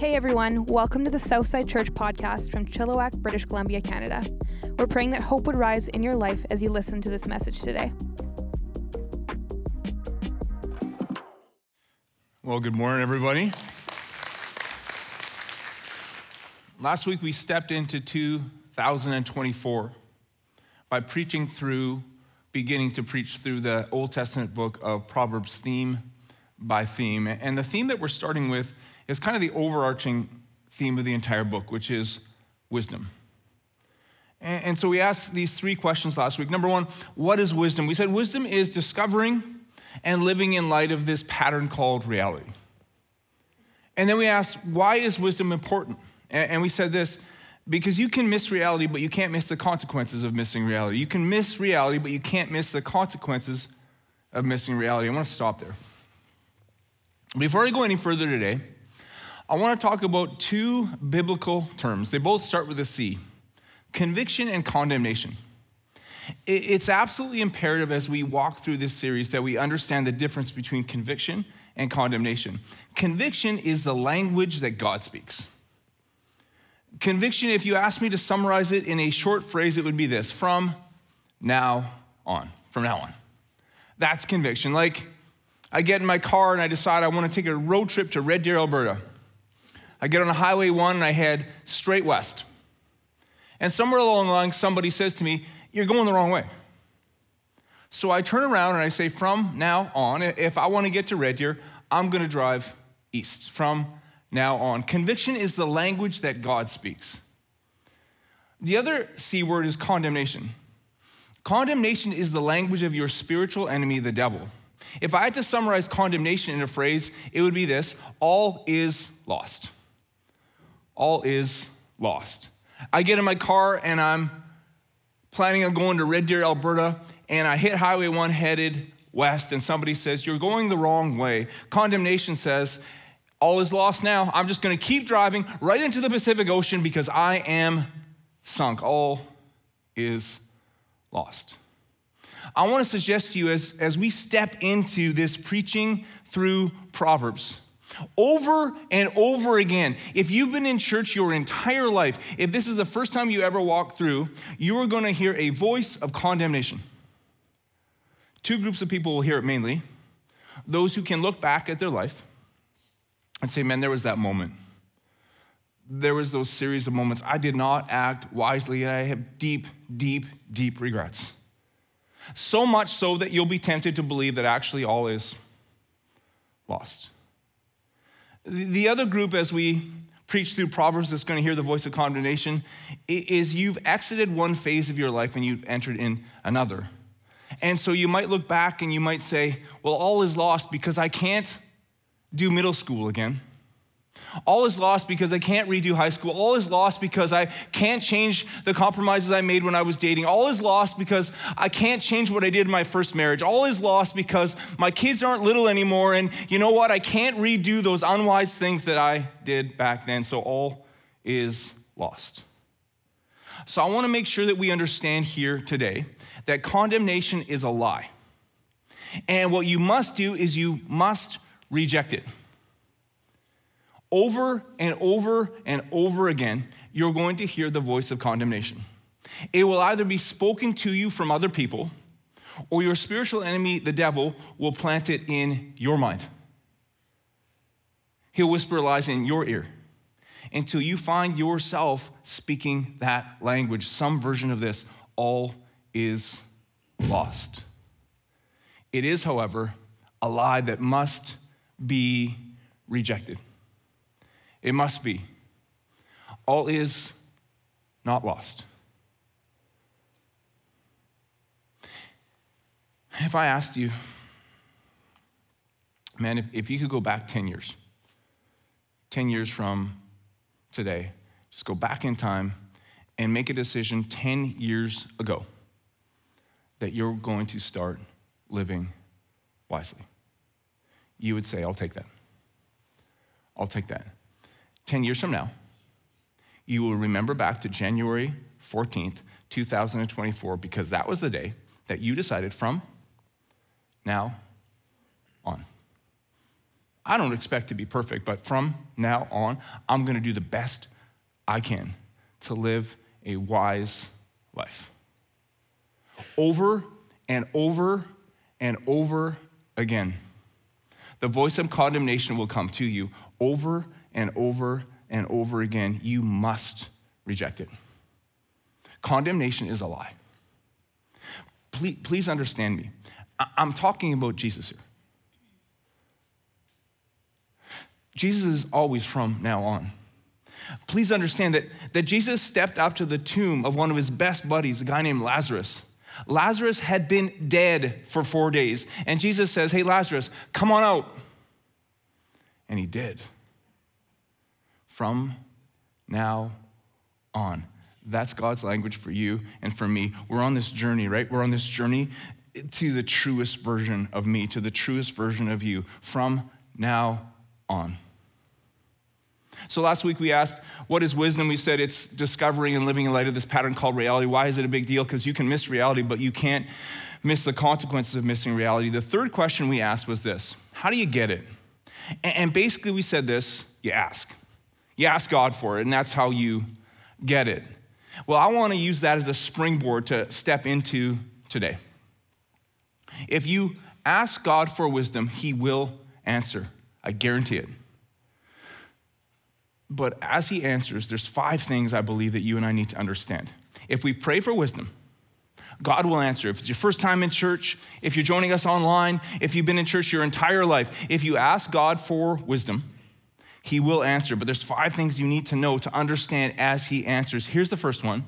Hey everyone, welcome to the Southside Church podcast from Chilliwack, British Columbia, Canada. We're praying that hope would rise in your life as you listen to this message today. Well, good morning, everybody. Last week we stepped into 2024 by preaching through, beginning to preach through the Old Testament book of Proverbs, theme by theme. And the theme that we're starting with is kind of the overarching theme of the entire book, which is wisdom. And, so we asked these three questions last week. Number one, what is wisdom? We said wisdom is discovering and living in light of this pattern called reality. And then we asked, why is wisdom important? And, and we said this because you can miss reality, but you can't miss the consequences of missing reality. You can miss reality, but you can't miss the consequences of missing reality. I want to stop there. Before I go any further today, I want to talk about two biblical terms. They both start with a C conviction and condemnation. It's absolutely imperative as we walk through this series that we understand the difference between conviction and condemnation. Conviction is the language that God speaks. Conviction, if you ask me to summarize it in a short phrase, it would be this from now on. From now on. That's conviction. Like, I get in my car and I decide I want to take a road trip to Red Deer, Alberta. I get on a Highway 1 and I head straight west. And somewhere along the line, somebody says to me, You're going the wrong way. So I turn around and I say, From now on, if I want to get to Red Deer, I'm going to drive east. From now on. Conviction is the language that God speaks. The other C word is condemnation. Condemnation is the language of your spiritual enemy, the devil. If I had to summarize condemnation in a phrase, it would be this all is lost all is lost. I get in my car and I'm planning on going to Red Deer, Alberta, and I hit Highway 1 headed west, and somebody says, You're going the wrong way. Condemnation says, All is lost now. I'm just going to keep driving right into the Pacific Ocean because I am sunk. All is lost. I want to suggest to you as, as we step into this preaching through Proverbs over and over again. If you've been in church your entire life, if this is the first time you ever walk through, you are going to hear a voice of condemnation. Two groups of people will hear it mainly those who can look back at their life and say, Man, there was that moment. There was those series of moments. I did not act wisely, and I have deep, deep, deep regrets. So much so that you'll be tempted to believe that actually all is lost. The other group, as we preach through Proverbs, that's going to hear the voice of condemnation, is you've exited one phase of your life and you've entered in another. And so you might look back and you might say, well, all is lost because I can't do middle school again. All is lost because I can't redo high school. All is lost because I can't change the compromises I made when I was dating. All is lost because I can't change what I did in my first marriage. All is lost because my kids aren't little anymore. And you know what? I can't redo those unwise things that I did back then. So all is lost. So I want to make sure that we understand here today that condemnation is a lie. And what you must do is you must reject it over and over and over again, you're going to hear the voice of condemnation. It will either be spoken to you from other people, or your spiritual enemy, the devil, will plant it in your mind. He'll whisper lies in your ear until you find yourself speaking that language, some version of this all is lost. It is, however, a lie that must be rejected. It must be. All is not lost. If I asked you, man, if, if you could go back 10 years, 10 years from today, just go back in time and make a decision 10 years ago that you're going to start living wisely, you would say, I'll take that. I'll take that. 10 years from now, you will remember back to January 14th, 2024, because that was the day that you decided from now on. I don't expect to be perfect, but from now on, I'm going to do the best I can to live a wise life. Over and over and over again, the voice of condemnation will come to you over and over and over again. You must reject it. Condemnation is a lie. Please, please understand me. I'm talking about Jesus here. Jesus is always from now on. Please understand that, that Jesus stepped up to the tomb of one of his best buddies, a guy named Lazarus. Lazarus had been dead for four days. And Jesus says, Hey, Lazarus, come on out. And he did. From now on. That's God's language for you and for me. We're on this journey, right? We're on this journey to the truest version of me, to the truest version of you from now on. So last week we asked, what is wisdom? We said it's discovering and living in light of this pattern called reality. Why is it a big deal? Because you can miss reality, but you can't miss the consequences of missing reality. The third question we asked was this How do you get it? And basically we said this you ask. You ask God for it, and that's how you get it. Well, I want to use that as a springboard to step into today. If you ask God for wisdom, He will answer. I guarantee it. But as he answers, there's five things I believe that you and I need to understand. If we pray for wisdom, God will answer. If it's your first time in church, if you're joining us online, if you've been in church your entire life, if you ask God for wisdom, he will answer. But there's five things you need to know to understand as he answers. Here's the first one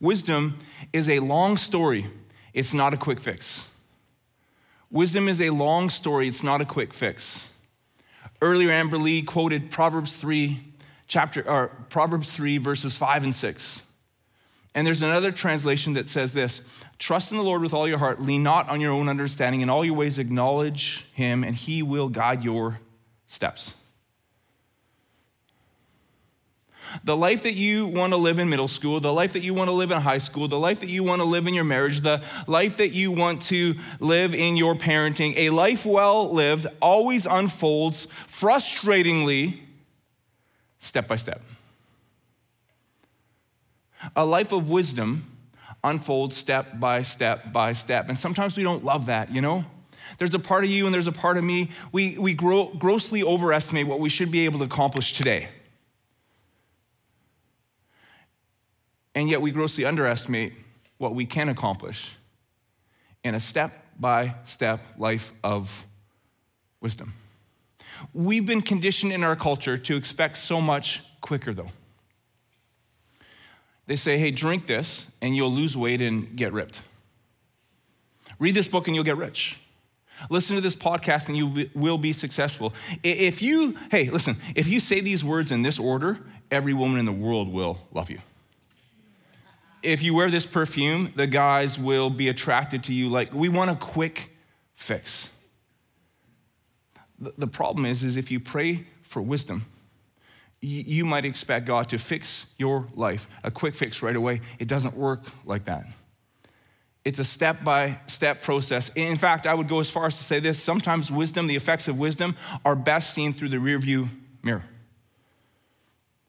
Wisdom is a long story, it's not a quick fix. Wisdom is a long story, it's not a quick fix. Earlier, Amber Lee quoted Proverbs 3 chapter or Proverbs 3 verses 5 and 6. And there's another translation that says this Trust in the Lord with all your heart, lean not on your own understanding, in all your ways acknowledge him, and he will guide your steps. The life that you want to live in middle school, the life that you want to live in high school, the life that you want to live in your marriage, the life that you want to live in your parenting, a life well lived always unfolds frustratingly step by step. A life of wisdom unfolds step by step by step. And sometimes we don't love that, you know? There's a part of you and there's a part of me. We, we grow, grossly overestimate what we should be able to accomplish today. And yet we grossly underestimate what we can accomplish in a step by step life of wisdom. We've been conditioned in our culture to expect so much quicker, though. They say, hey, drink this and you'll lose weight and get ripped. Read this book and you'll get rich. Listen to this podcast and you will be successful. If you, hey, listen, if you say these words in this order, every woman in the world will love you. If you wear this perfume, the guys will be attracted to you. Like, we want a quick fix. The problem is, is if you pray for wisdom, you might expect God to fix your life, a quick fix right away. It doesn't work like that. It's a step by step process. In fact, I would go as far as to say this sometimes wisdom, the effects of wisdom, are best seen through the rearview mirror.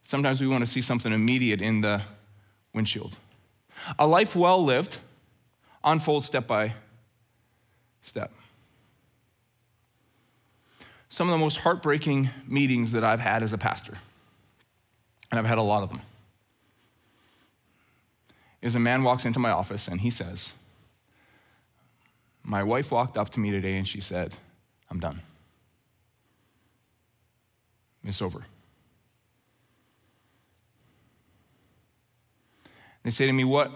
Sometimes we want to see something immediate in the windshield. A life well lived unfolds step by step some of the most heartbreaking meetings that I've had as a pastor, and I've had a lot of them, is a man walks into my office and he says, My wife walked up to me today and she said, I'm done. It's over. They say to me, What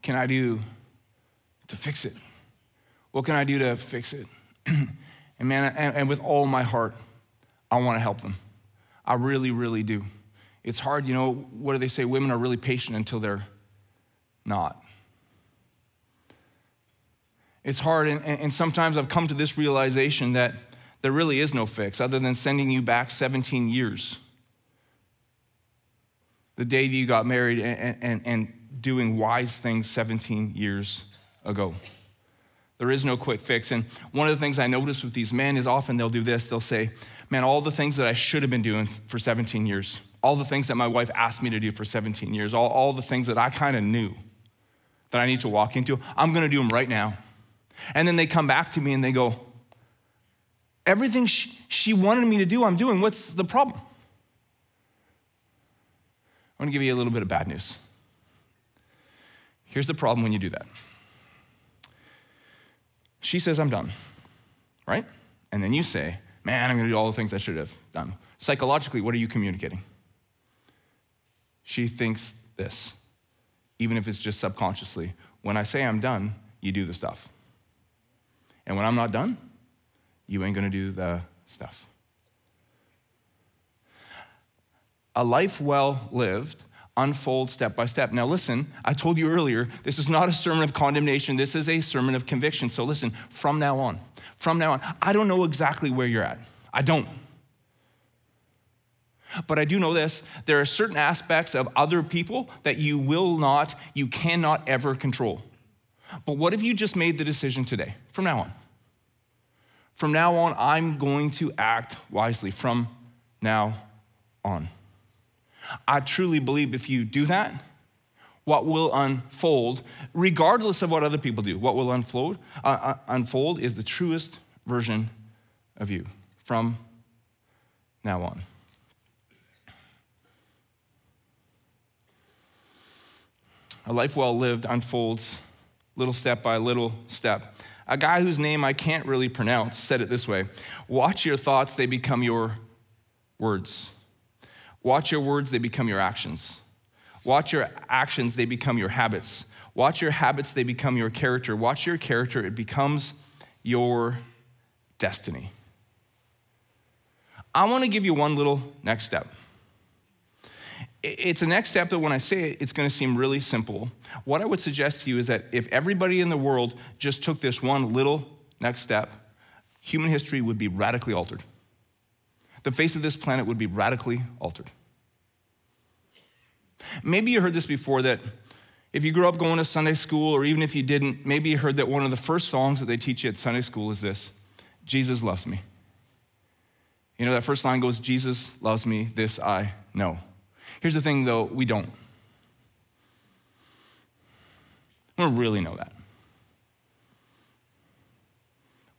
can I do to fix it? What can I do to fix it? And man, and, and with all my heart, I want to help them. I really, really do. It's hard, you know, what do they say? Women are really patient until they're not. It's hard, and, and sometimes I've come to this realization that there really is no fix other than sending you back 17 years. The day that you got married and, and, and doing wise things 17 years ago. There is no quick fix. And one of the things I notice with these men is often they'll do this. They'll say, Man, all the things that I should have been doing for 17 years, all the things that my wife asked me to do for 17 years, all, all the things that I kind of knew that I need to walk into, I'm going to do them right now. And then they come back to me and they go, Everything she, she wanted me to do, I'm doing. What's the problem? I want to give you a little bit of bad news. Here's the problem when you do that. She says, I'm done, right? And then you say, Man, I'm to do all the things I should have done. Psychologically, what are you communicating? She thinks this, even if it's just subconsciously. When I say I'm done, you do the stuff. And when I'm not done, you ain't to do the stuff. A life well lived unfolds step by step. Now, listen, I told you earlier, this is not a sermon of condemnation, this is a sermon of conviction. So, listen, from now on, from now on, I don't know exactly where you're at. I don't. But I do know this there are certain aspects of other people that you will not, you cannot ever control. But what if you just made the decision today, from now on? From now on, I'm going to act wisely. From now on. I truly believe if you do that, what will unfold, regardless of what other people do, what will unfold, uh, uh, unfold is the truest version of you from now on. A life well lived unfolds little step by little step. A guy whose name I can't really pronounce said it this way Watch your thoughts, they become your words. Watch your words, they become your actions. Watch your actions, they become your habits. Watch your habits, they become your character. Watch your character, it becomes your destiny. I want to give you one little next step. It's a next step that when I say it, it's going to seem really simple. What I would suggest to you is that if everybody in the world just took this one little next step, human history would be radically altered the face of this planet would be radically altered. Maybe you heard this before that if you grew up going to Sunday school, or even if you didn't, maybe you heard that one of the first songs that they teach you at Sunday school is this Jesus loves me. You know, that first line goes, Jesus loves me, this I know. Here's the thing though, we don't. We don't really know that.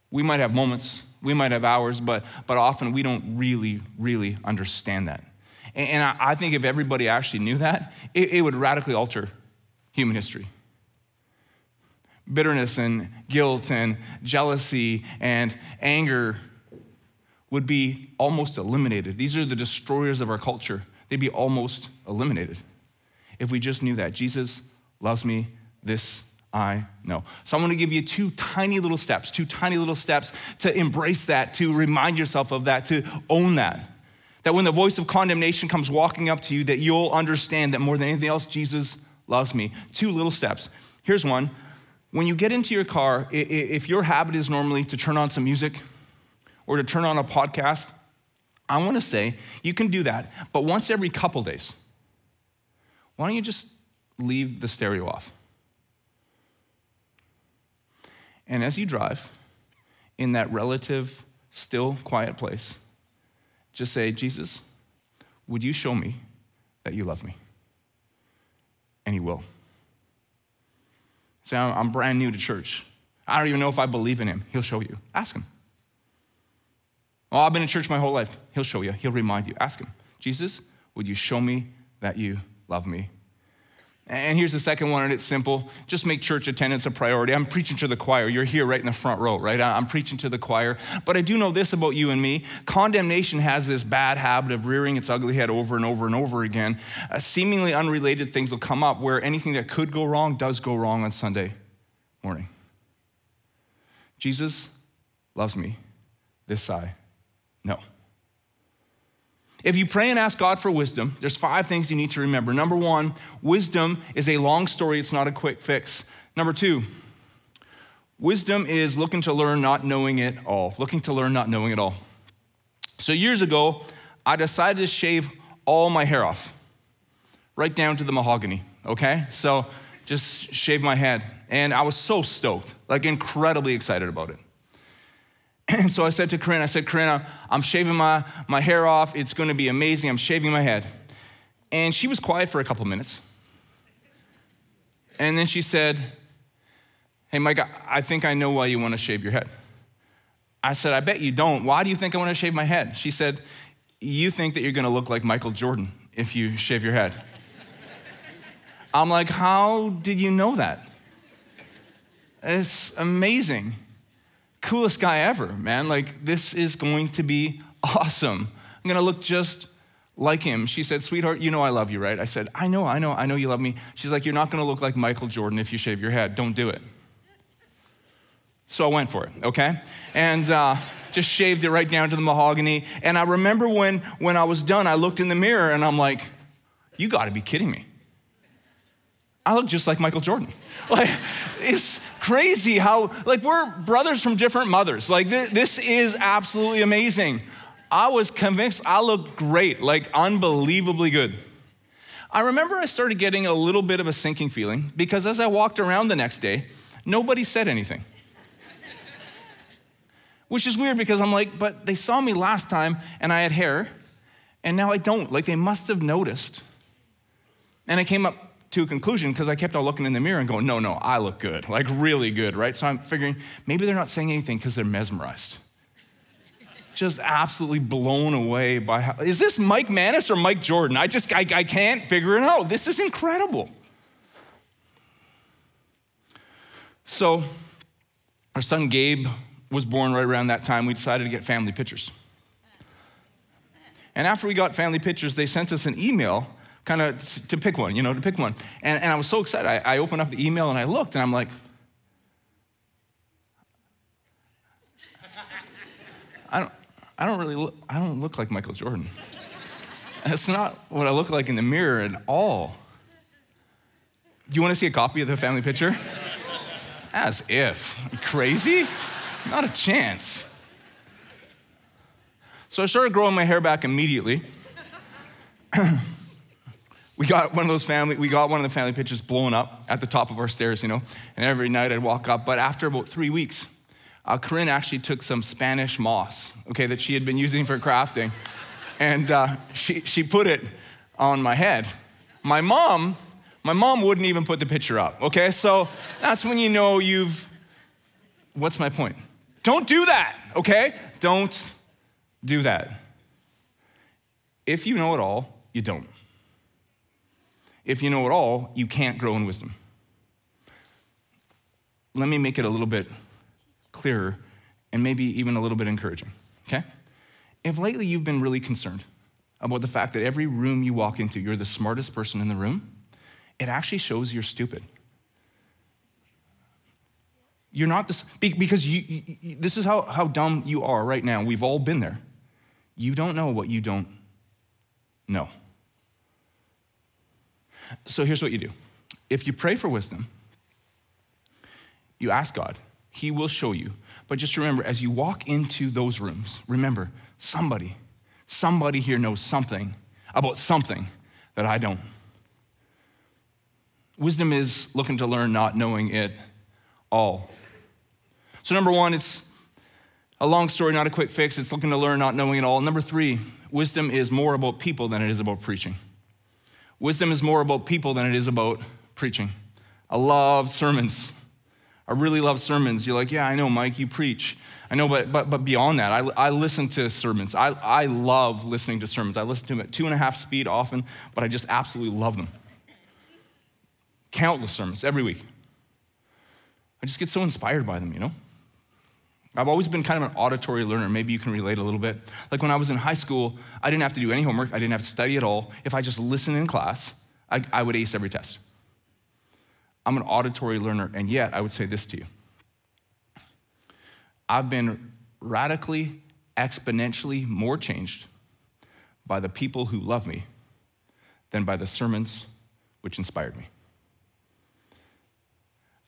We might have moments we might have hours, but, but often we don't really, really understand that. And, and I, I, think if everybody actually knew that, it, it would radically alter human history. Bitterness and guilt and jealousy and anger would be almost eliminated. These are the destroyers of our culture. They'd be almost eliminated if we just knew that. Jesus loves me, this I know. So I'm to give you two tiny little steps, two tiny little steps to embrace that, to remind yourself of that, to own that. That when the voice of condemnation comes walking up to you, that you'll understand that more than anything else, Jesus loves me. Two little steps. Here's one. When you get into your car, if your habit is normally to turn on some music or to turn on a podcast, I want to say you can do that, but once every couple days, why don't you just leave the stereo off? And as you drive in that relative, still, quiet place, just say, Jesus, would you show me that you love me? And He will. Say, I'm brand new to church. I don't even know if I believe in Him. He'll show you. Ask Him. Oh, I've been in church my whole life. He'll show you. He'll remind you. Ask Him, Jesus, would you show me that you love me? And here's the second one, and it's simple. Just make church attendance a priority. I'm preaching to the choir. You're here right in the front row, right? I'm preaching to the choir. But I do know this about you and me condemnation has this bad habit of rearing its ugly head over and over and over again. Uh, seemingly unrelated things will come up where anything that could go wrong does go wrong on Sunday morning. Jesus loves me. This I. If you pray and ask God for wisdom, there's five things you need to remember. Number one, wisdom is a long story, it's not a quick fix. Number two, wisdom is looking to learn, not knowing it all. Looking to learn, not knowing it all. So years ago, I decided to shave all my hair off, right down to the mahogany, okay? So just shave my head. And I was so stoked, like incredibly excited about it. And so I said to Corinne, I said, Corinne, I'm shaving my, my hair off. It's going to be amazing. I'm shaving my head. And she was quiet for a couple minutes. And then she said, Hey, Mike, I think I know why you want to shave your head. I said, I bet you don't. Why do you think I want to shave my head? She said, You think that you're going to look like Michael Jordan if you shave your head. I'm like, How did you know that? It's amazing. Coolest guy ever, man. Like, this is going to be awesome. I'm going to look just like him. She said, Sweetheart, you know I love you, right? I said, I know, I know, I know you love me. She's like, You're not going to look like Michael Jordan if you shave your head. Don't do it. So I went for it, okay? And uh, just shaved it right down to the mahogany. And I remember when, when I was done, I looked in the mirror and I'm like, you gotta be kidding me. I look just like Michael Jordan. Like, it's crazy how, like, we're brothers from different mothers. Like, th- this is absolutely amazing. I was convinced I looked great, like, unbelievably good. I remember I started getting a little bit of a sinking feeling because as I walked around the next day, nobody said anything. Which is weird because I'm like, but they saw me last time and I had hair, and now I don't. Like they must have noticed. And I came up to a conclusion because I kept on looking in the mirror and going, no, no, I look good, like really good, right? So I'm figuring maybe they're not saying anything because they're mesmerized. Just absolutely blown away by how, is this Mike Manis or Mike Jordan? I just, I, I can't figure it out. This is incredible. So our son Gabe was born right around that time, we decided to get family pictures. And after we got family pictures, they sent us an email kind of to pick one, you know, to pick one. And, and I was so excited. I, I opened up the email and I looked and I'm like, I don't, I don't really look, I don't look like Michael Jordan. That's not what I look like in the mirror at all. Do you want to see a copy of the family picture? As if. Crazy? Not a chance. So I started growing my hair back immediately. we got one of those family, we got one of the family pictures blown up at the top of our stairs, you know, and every night I'd walk up. But after about three weeks, uh, Corinne actually took some Spanish moss, okay, that she had been using for crafting, and uh, she, she put it on my head. My mom, my mom wouldn't even put the picture up, okay? So that's when you know you've, what's my point? Don't do that, okay? Don't do that. If you know it all, you don't. If you know it all, you can't grow in wisdom. Let me make it a little bit clearer and maybe even a little bit encouraging, okay? If lately you've been really concerned about the fact that every room you walk into, you're the smartest person in the room, it actually shows you're stupid. You're not this, because you, you, this is how, how dumb you are right now. We've all been there. You don't know what you don't know. So here's what you do if you pray for wisdom, you ask God, He will show you. But just remember, as you walk into those rooms, remember, somebody, somebody here knows something about something that I don't. Wisdom is looking to learn, not knowing it all. So, number one, it's a long story, not a quick fix. It's looking to learn, not knowing it all. Number three, wisdom is more about people than it is about preaching. Wisdom is more about people than it is about preaching. I love sermons. I really love sermons. You're like, yeah, I know, Mike, you preach. I know, but, but, but beyond that, I, I listen to sermons. I, I love listening to sermons. I listen to them at two and a half speed often, but I just absolutely love them. Countless sermons every week. I just get so inspired by them, you know? I've always been kind of an auditory learner. Maybe you can relate a little bit. Like when I was in high school, I didn't have to do any homework, I didn't have to study at all. If I just listened in class, I, I would ace every test. I'm an auditory learner, and yet I would say this to you I've been radically, exponentially more changed by the people who love me than by the sermons which inspired me.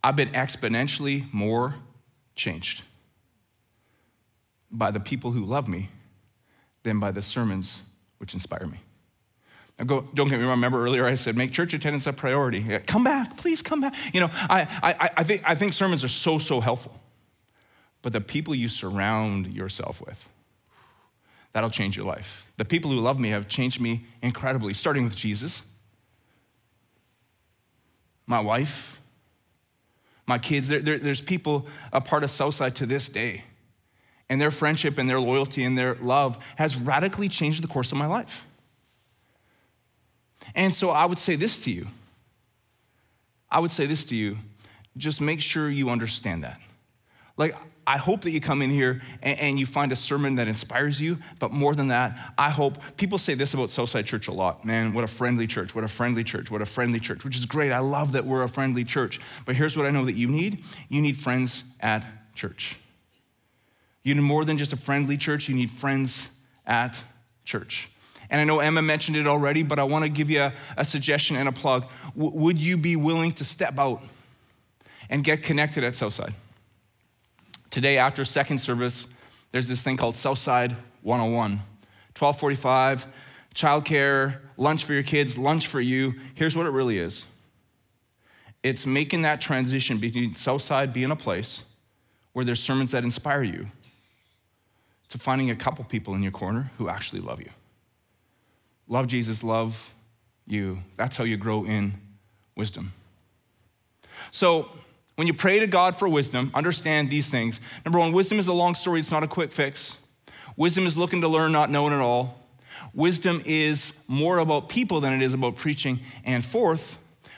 I've been exponentially more changed by the people who love me than by the sermons which inspire me. Now go, don't get me wrong, remember earlier I said make church attendance a priority. Come back, please come back. You know, I, I, I, think, I think sermons are so, so helpful. But the people you surround yourself with, that'll change your life. The people who love me have changed me incredibly, starting with Jesus, my wife, my kids. There, there, there's people a part of Southside to this day. And their friendship and their loyalty and their love has radically changed the course of my life. And so I would say this to you. I would say this to you. Just make sure you understand that. Like, I hope that you come in here and, and, you find a sermon that inspires you, but more than that, I hope people say this about Southside Church a lot man, what a friendly church, what a friendly church, what a friendly church, which is great. I love that we're a friendly church. But here's what I know that you need you need friends at church. You need more than just a friendly church, you need friends at church. And I know Emma mentioned it already, but I want to give you a, a suggestion and a plug. W- would you be willing to step out and get connected at Southside? Today, after second service, there's this thing called Southside 101. 1245, childcare, lunch for your kids, lunch for you. Here's what it really is it's making that transition between Southside being a place where there's sermons that inspire you to finding a couple people in your corner who actually love you. Love Jesus, love you. That's how you grow in wisdom. So, when you pray to God for wisdom, understand these things. Number one, wisdom is a long story, it's not a quick fix. Wisdom is looking to learn, not knowing at all. Wisdom is more about people than it is about preaching. And fourth,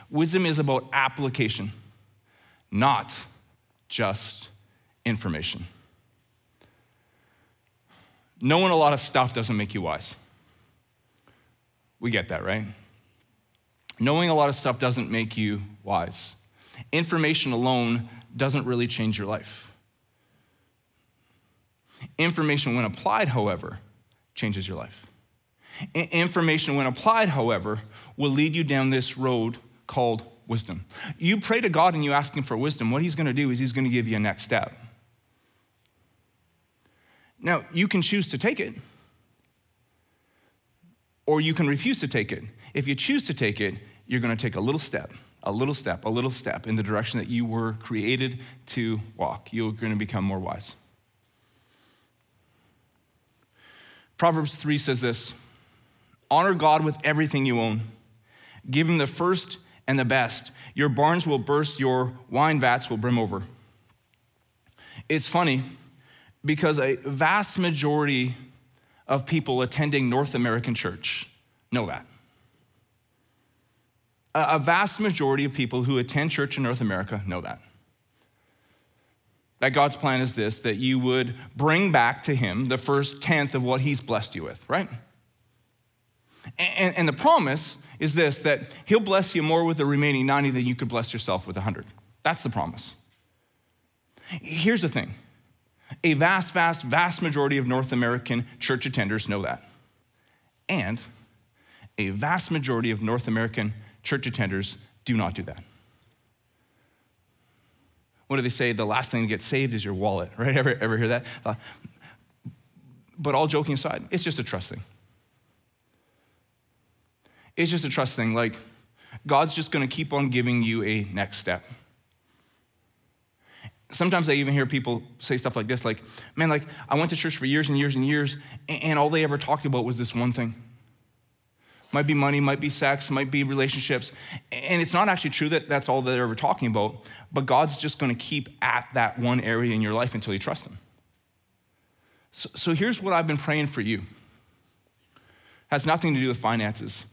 wisdom is about application, not just information. Knowing a lot of stuff doesn't make you wise. We get that, right? Knowing a lot of stuff doesn't make you wise. Information alone doesn't really change your life. Information, when applied, however, changes your life. Information, when applied, however, will lead you down this road called wisdom. You pray to God and you ask Him for wisdom. What He's going to do is He's going to give you a next step. Now, you can choose to take it or you can refuse to take it. If you choose to take it, you're going to take a little step, a little step, a little step in the direction that you were created to walk. You're going to become more wise. Proverbs 3 says this Honor God with everything you own, give him the first and the best. Your barns will burst, your wine vats will brim over. It's funny because a vast majority of people attending North American church know that. A vast majority of people who attend church in North America know that. That God's plan is this that you would bring back to Him the first tenth of what He's blessed you with, right? And, and the promise is this that He'll bless you more with the remaining 90 than you could bless yourself with 100. That's the promise. Here's the thing a vast, vast, vast majority of North American church attenders know that. And a vast majority of North American church attenders do not do that. What do they say? The last thing to get saved is your wallet, right? Ever, ever hear that? Uh, but all joking aside, it's just a trust thing. It's just a trust thing. Like, God's just gonna keep on giving you a next step sometimes I even hear people say stuff like this, like, man, like, I went to church for years and years and years, and all they ever talked about was this one thing. Might be money, might be sex, might be relationships. And it's not actually true that that's all they're ever talking about, but God's just gonna keep at that one area in your life until you trust Him. So, so here's what I've been praying for you. Has nothing to do with finances.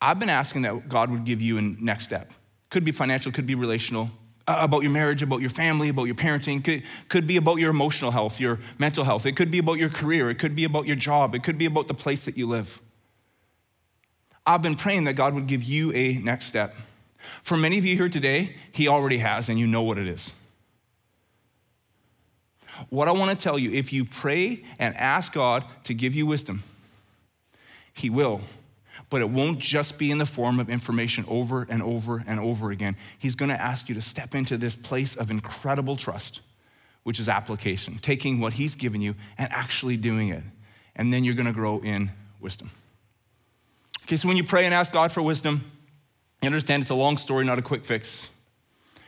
I've been asking that God would give you a next step. Could be financial, could be relational, Uh, about your marriage, about your family, about your parenting. Could, could be about your emotional health, your mental health. It could be about your career. It could be about your job. It could be about the place that you live. I've been praying that God would give you a next step. For many of you here today, He already has, and you know what it is. What I want to tell you if you pray and ask God to give you wisdom, He will but it won't just be in the form of information over and over and over again. He's going to ask you to step into this place of incredible trust, which is application, taking what He's given you and actually doing it. And then you're going to grow in wisdom. Okay, so when you pray and ask God for wisdom, you understand it's a long story, not a quick fix.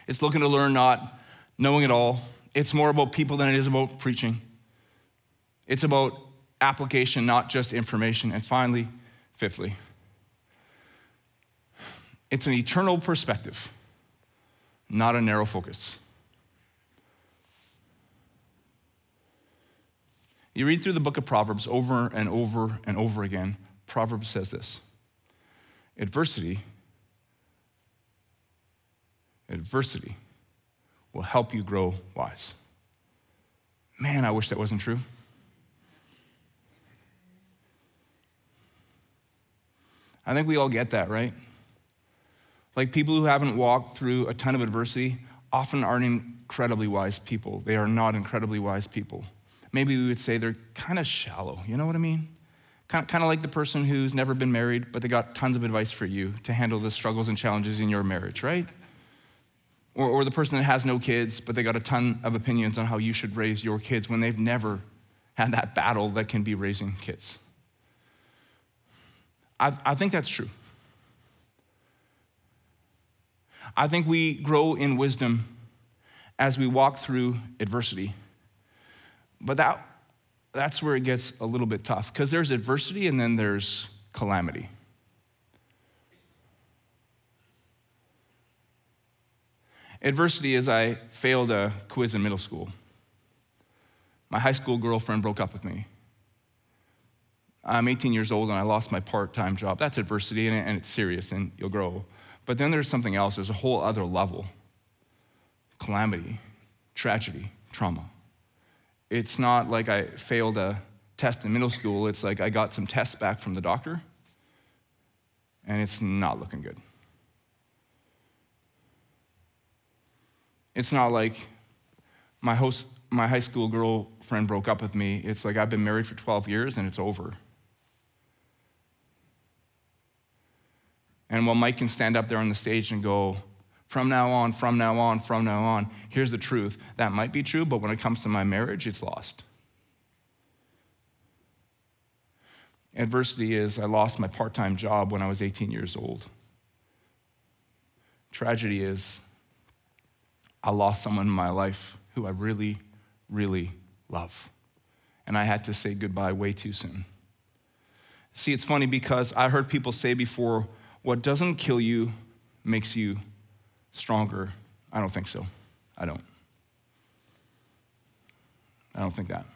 It's looking to learn, not knowing it all. It's more about people than it is about preaching. It's about application, not just information. And finally, fifthly, it's an eternal perspective, not a narrow focus. You read through the book of Proverbs over and over and over again. Proverbs says this adversity, adversity will help you grow wise. Man, I wish that wasn't true. I think we all get that, right? Like people who haven't walked through a ton of adversity often aren't incredibly wise people. They are not incredibly wise people. Maybe we would say they're kind of shallow. You know what I mean? Kind of, like the person who's never been married, but they got tons of advice for you to handle the struggles and challenges in your marriage, right? Or, or the person that has no kids, but they got a ton of opinions on how you should raise your kids when they've never had that battle that can be raising kids. I, I think that's true. I think we grow in wisdom as we walk through adversity. But that, that's where it gets a little bit tough because there's adversity and then there's calamity. Adversity is I failed a quiz in middle school. My high school girlfriend broke up with me. I'm 18 years old and I lost my part time job. That's adversity and it's serious and you'll grow. But then there's something else, there's a whole other level calamity, tragedy, trauma. It's not like I failed a test in middle school, it's like I got some tests back from the doctor and it's not looking good. It's not like my, host, my high school girlfriend broke up with me. It's like I've been married for 12 years and it's over. And while Mike can stand up there on the stage and go, from now on, from now on, from now on, here's the truth. That might be true, but when it comes to my marriage, it's lost. Adversity is I lost my part time job when I was 18 years old. Tragedy is I lost someone in my life who I really, really love. And I had to say goodbye way too soon. See, it's funny because I heard people say before, what doesn't kill you makes you stronger. I don't think so. I don't. I don't think that.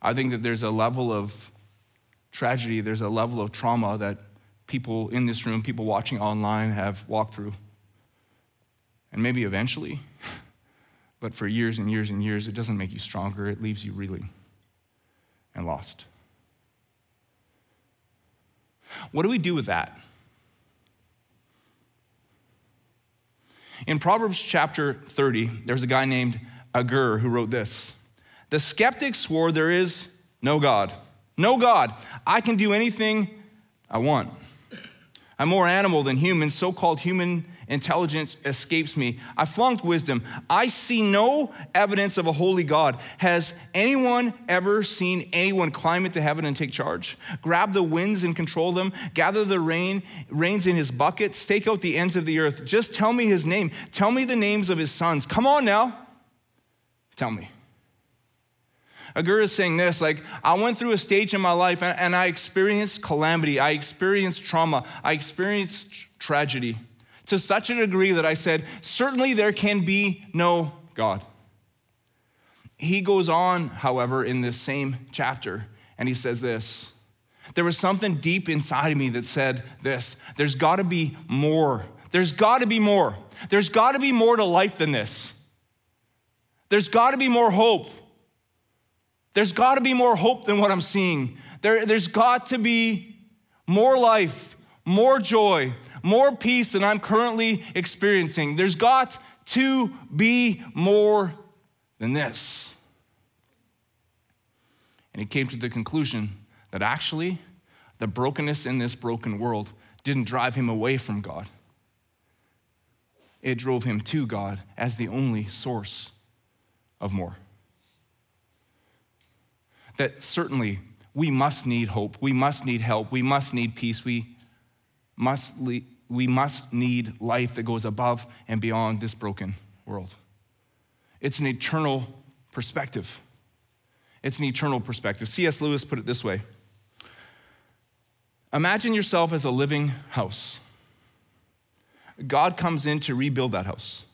I think that there's a level of tragedy, there's a level of trauma that people in this room, people watching online have walked through. And maybe eventually, but for years and years and years, it doesn't make you stronger, it leaves you reeling and lost. What do we do with that? In Proverbs chapter 30, there's a guy named Agur who wrote this The skeptic swore there is no God. No God. I can do anything I want. I'm more animal than human. So called human intelligence escapes me. I flunked wisdom. I see no evidence of a holy God. Has anyone ever seen anyone climb into heaven and take charge? Grab the winds and control them, gather the rain, rains in his bucket, stake out the ends of the earth. Just tell me his name. Tell me the names of his sons. Come on now. Tell me. Agur is saying this like, I went through a stage in my life and, and I experienced calamity, I experienced trauma, I experienced tragedy to such a degree that I said, Certainly there can be no God. He goes on, however, in this same chapter, and he says this There was something deep inside of me that said this there's got to be more. There's got to be more. There's got to be more to life than this. There's got to be more hope. There's got to be more hope than what I'm seeing. There, there's got to be more life, more joy, more peace than I'm currently experiencing. There's got to be more than this. And he came to the conclusion that actually the brokenness in this broken world didn't drive him away from God, it drove him to God as the only source of more. That certainly we must need hope. We must need help. We must need peace. We must, we must need life that goes above and beyond this broken world. It's an eternal perspective. It's an eternal perspective. C.S. Lewis put it this way Imagine yourself as a living house. God comes in to rebuild that house.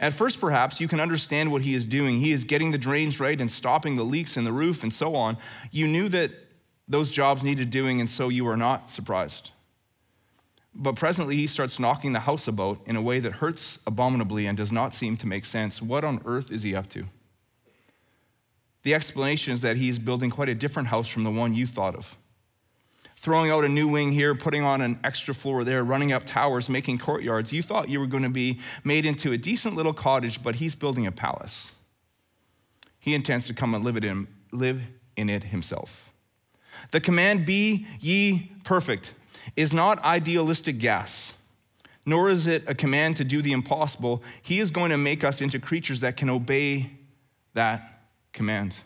At first, perhaps, you can understand what he is doing. He is getting the drains right and stopping the leaks in the roof and so on. You knew that those jobs needed doing, and so you are not surprised. But presently, he starts knocking the house about in a way that hurts abominably and does not seem to make sense. What on earth is he up to? The explanation is that he is building quite a different house from the one you thought of throwing out a new wing here, putting on an extra floor there, running up towers, making courtyards. You thought you were going to be made into a decent little cottage, but he's building a palace. He intends to come and live, it in, live in it himself. The command, be ye perfect, is not idealistic gas, nor is it a command to do the impossible. He is going to make us into creatures that can obey that command.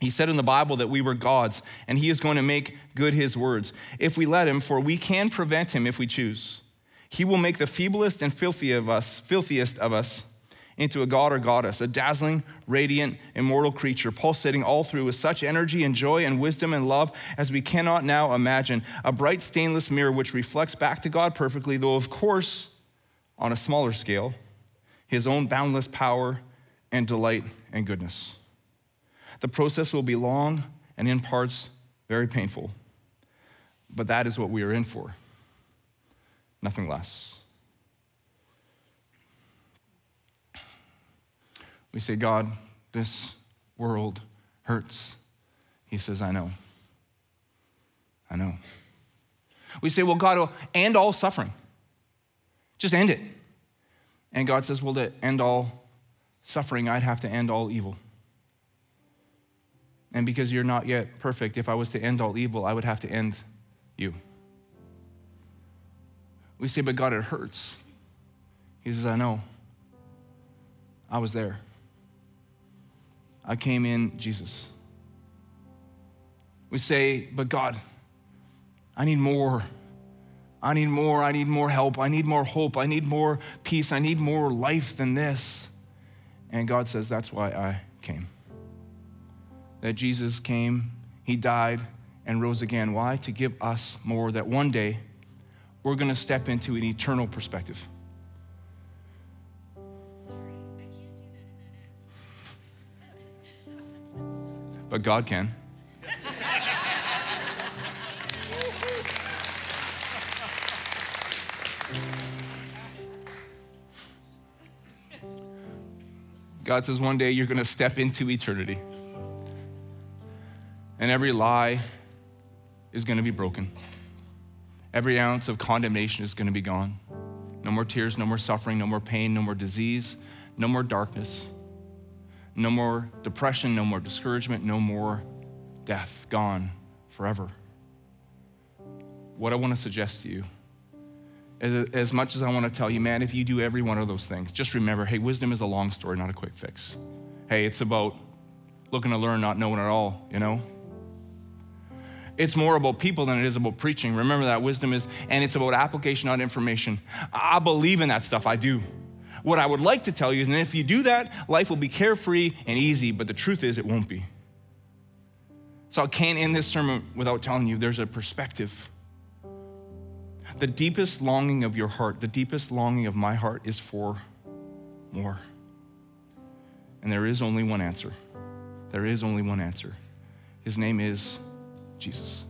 He said in the Bible that we were gods, and He is going to make good His words if we let Him, for we can prevent Him if we choose. He will make the feeblest and filthy of us, filthiest of us into a god or goddess, a dazzling, radiant, immortal creature, pulsating all through with such energy and joy and wisdom and love as we cannot now imagine. A bright stainless mirror which reflects back to God perfectly, though, of course, on a smaller scale, His own boundless power and delight and goodness. The process will be long and in parts very painful, but that is what we are in for, nothing less. We say, God, this world hurts. He says, I know. I know. We say, well, God will end all suffering. Just end it. And God says, well, to end all suffering, I'd have to end all evil. And because you're not yet perfect, if I was to end all evil, I would have to end you. We say, but God, it hurts. He says, I know. I was there. I came in Jesus. We say, but God, I need more. I need more. I need more help. I need more hope. I need more peace. I need more life than this. And God says, that's why I came that Jesus came, he died, and rose again. Why? To give us more, that one day we're going to step into an eternal perspective. But God can. God says one day you're going to step into eternity and every lie is going to be broken. Every ounce of condemnation is going to be gone. No more tears, no more suffering, no more pain, no more disease, no more darkness, no more depression, no more discouragement, no more death. Gone forever. What I want to suggest to you, as, as much as I want to tell you, man, if you do every one of those things, just remember hey, wisdom is a long story, not a quick fix. Hey, it's about looking to learn, not knowing at all, you know? It's more about people than it is about preaching. Remember that wisdom is, and it's about application, not information. I believe in that stuff, I do. What I would like to tell you is, and if you do that, life will be carefree and easy, but the truth is, it won't be. So I can't end this sermon without telling you there's a perspective. The deepest longing of your heart, the deepest longing of my heart is for more. And there is only one answer. There is only one answer. His name is Jesus.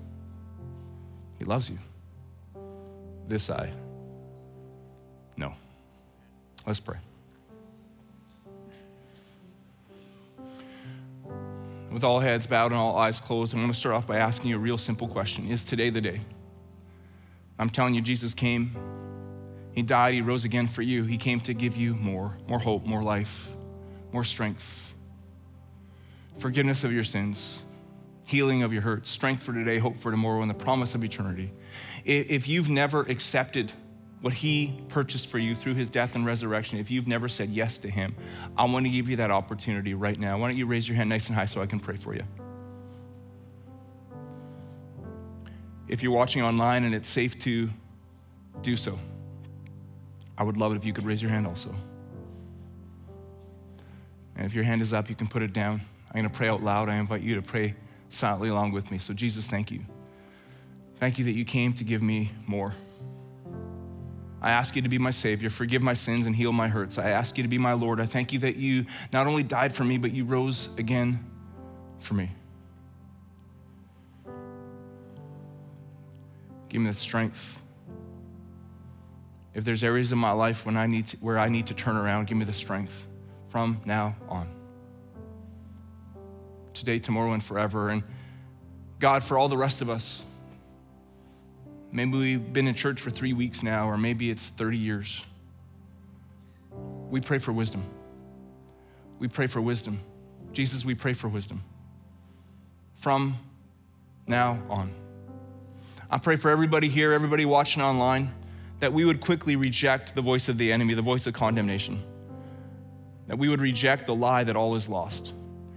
He loves you. This I. Let's pray. With all heads bowed and all eyes closed, I want to start off by asking you a real simple question Is today the day? I'm telling you, Jesus came, He died, He rose again for you. He came to give you more, more hope, more life, more strength, forgiveness of your sins healing of your hurts, strength for today, hope for tomorrow, and the promise of eternity. If you've never accepted what he purchased for you through his death and resurrection, if you've never said yes to him, I want to give you that opportunity right now. Why don't you raise your hand nice and high so I can pray for you? if you're watching online and it's safe to do so, I would love it if you could raise your hand also. And if your hand is up, you can put it down. I'm going to pray out loud. I invite you to pray silently along with me. So, Jesus, thank you. Thank you that you came to give me more. I ask you to be my Savior, forgive my sins, and heal my hurts. I ask you to be my Lord. I thank you that you not only died for me, but you rose again for me. Give me the strength. If there's areas in my life when I need to, where I need to turn around, give me the strength from now on. Today, tomorrow, and forever. And God, for all the rest of us, maybe we've been in church for three weeks now, or maybe it's 30 years. We pray for wisdom. We pray for wisdom. Jesus, we pray for wisdom from now on. I pray for everybody here, everybody watching online, that we would quickly reject the voice of the enemy, the voice of condemnation. That we would reject the lie that all is lost.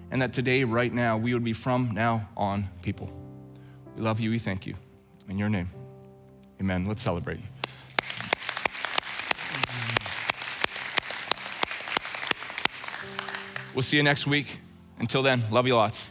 And that today, right now, we would be from now on people. We love you, we thank you. In your name, amen. Let's celebrate. We'll see you next week. Until then, love you lots.